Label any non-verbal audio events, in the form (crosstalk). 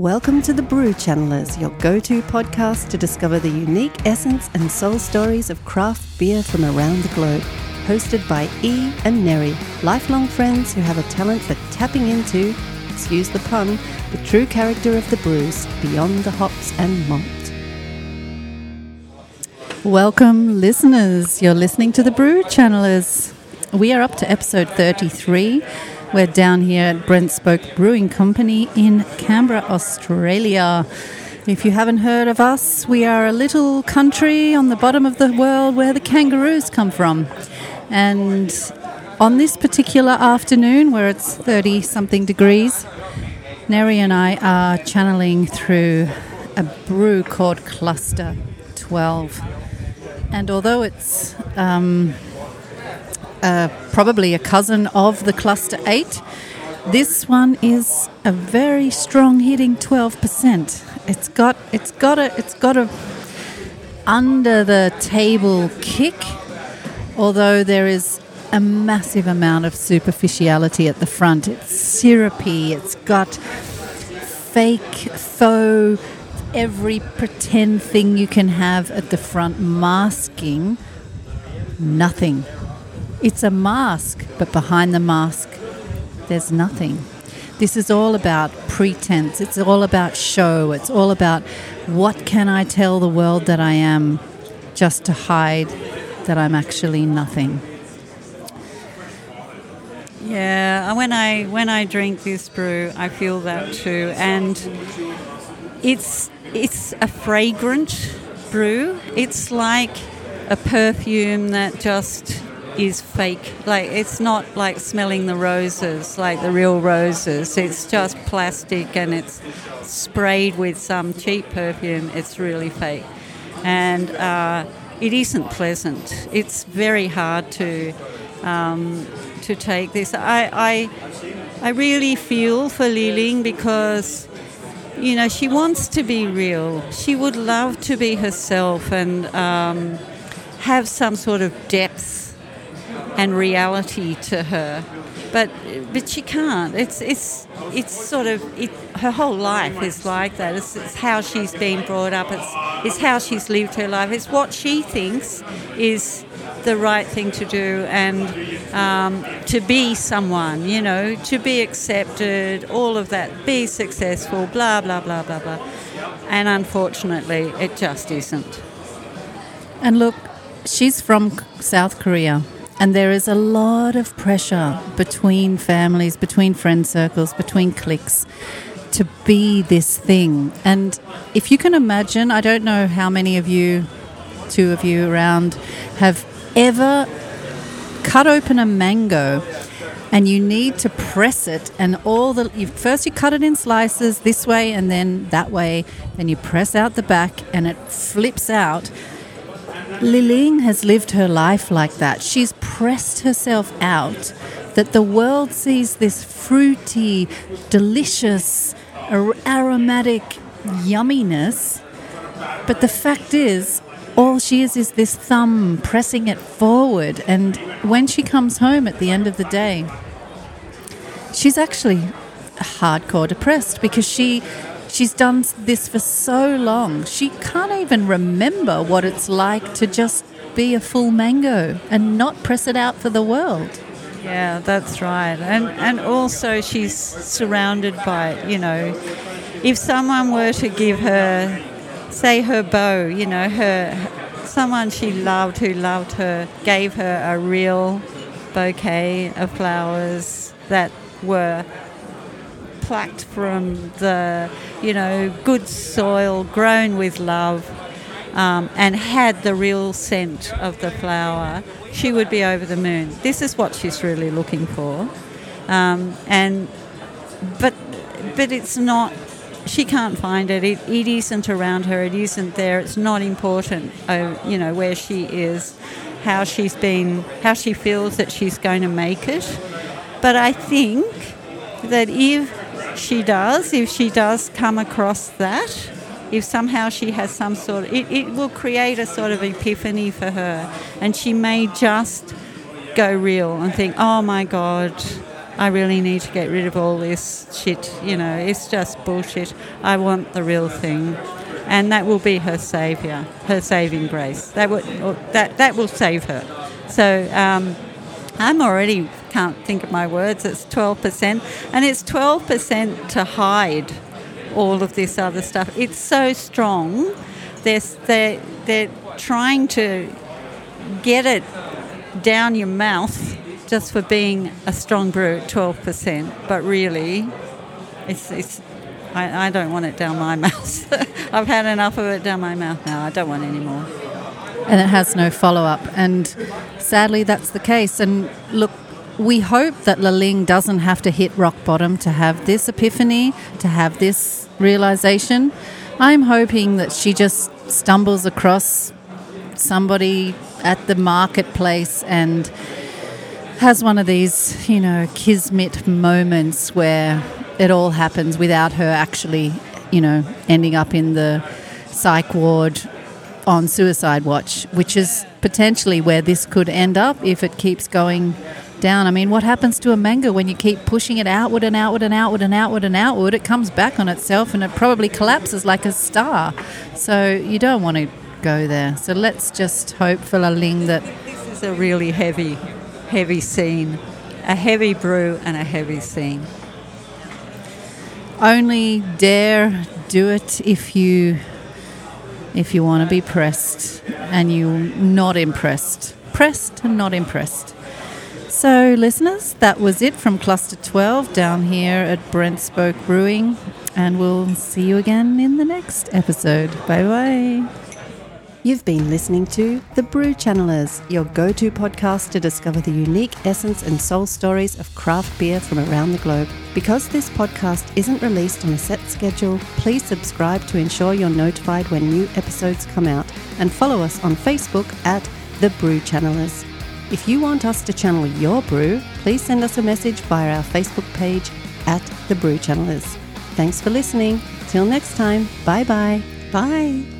Welcome to the Brew Channelers, your go to podcast to discover the unique essence and soul stories of craft beer from around the globe. Hosted by E and Neri, lifelong friends who have a talent for tapping into, excuse the pun, the true character of the brews beyond the hops and malt. Welcome, listeners. You're listening to the Brew Channelers. We are up to episode 33. We're down here at BentSpoke Brewing Company in Canberra, Australia. If you haven't heard of us, we are a little country on the bottom of the world where the kangaroos come from. And on this particular afternoon, where it's 30 something degrees, Neri and I are channeling through a brew called Cluster 12. And although it's um, uh, probably a cousin of the Cluster 8. This one is a very strong hitting 12%. It's got it's got a it's got a under the table kick, although there is a massive amount of superficiality at the front. It's syrupy, it's got fake, faux, every pretend thing you can have at the front masking nothing it's a mask, but behind the mask, there's nothing. This is all about pretense. It's all about show. It's all about what can I tell the world that I am just to hide that I'm actually nothing. Yeah, uh, when I when I drink this brew, I feel that too, and it's it's a fragrant brew. It's like a perfume that just is fake. Like it's not like smelling the roses, like the real roses. It's just plastic and it's sprayed with some cheap perfume. It's really fake, and uh, it isn't pleasant. It's very hard to um, to take this. I, I I really feel for Li because you know she wants to be real. She would love to be herself and. Um, have some sort of depth and reality to her. But but she can't. It's it's it's sort of it, her whole life is like that. It's, it's how she's been brought up. It's it's how she's lived her life. It's what she thinks is the right thing to do and um, to be someone, you know, to be accepted, all of that, be successful, blah, blah, blah, blah, blah. And unfortunately, it just isn't. And look, she's from South Korea. And there is a lot of pressure between families, between friend circles, between cliques to be this thing. And if you can imagine, I don't know how many of you, two of you around, have ever cut open a mango and you need to press it and all the you, first you cut it in slices this way and then that way then you press out the back and it flips out Li-ling has lived her life like that. She's pressed herself out that the world sees this fruity, delicious, aromatic yumminess. But the fact is, all she is is this thumb pressing it forward. And when she comes home at the end of the day, she's actually hardcore depressed because she She's done this for so long. She can't even remember what it's like to just be a full mango and not press it out for the world. Yeah, that's right. And and also she's surrounded by, you know, if someone were to give her say her beau, you know, her someone she loved who loved her gave her a real bouquet of flowers that were plucked from the, you know, good soil, grown with love, um, and had the real scent of the flower, she would be over the moon. This is what she's really looking for, um, and but but it's not. She can't find it. it. It isn't around her. It isn't there. It's not important. Uh, you know where she is, how she's been, how she feels that she's going to make it. But I think that if she does, if she does come across that, if somehow she has some sort of, it, it will create a sort of epiphany for her. And she may just go real and think, oh my God, I really need to get rid of all this shit. You know, it's just bullshit. I want the real thing, and that will be her savior, her saving grace. That will that that will save her. So um, I'm already can't think of my words. It's twelve percent, and it's twelve percent to hide all of this other stuff. It's so strong. They're, they're, they're trying to get it down your mouth just for being a strong brew at 12%, but really, it's, it's I, I don't want it down my (laughs) mouth. I've had enough of it down my mouth now. I don't want any more. And it has no follow up. And sadly, that's the case. And look, we hope that Li-ling doesn't have to hit rock bottom to have this epiphany, to have this realization. I'm hoping that she just stumbles across somebody at the marketplace and has one of these, you know, kismet moments where it all happens without her actually, you know, ending up in the psych ward on suicide watch, which is potentially where this could end up if it keeps going down. I mean, what happens to a manga when you keep pushing it outward and outward and outward and outward and outward? It comes back on itself and it probably collapses like a star. So you don't want to go there. So let's just hope for Li-ling that. This is a really heavy, heavy scene. A heavy brew and a heavy scene. Only dare do it if you if you want to be pressed and you're not impressed. Pressed and not impressed. So, listeners, that was it from Cluster 12 down here at BentSpoke Brewing, and we'll see you again in the next episode. Bye bye. You've been listening to The Brew Channelers, your go to podcast to discover the unique essence and soul stories of craft beer from around the globe. Because this podcast isn't released on a set schedule, please subscribe to ensure you're notified when new episodes come out, and follow us on Facebook at The Brew Channelers. If you want us to channel your brew, please send us a message via our Facebook page at The Brew Channelers. Thanks for listening. Till next time, bye-bye. Bye.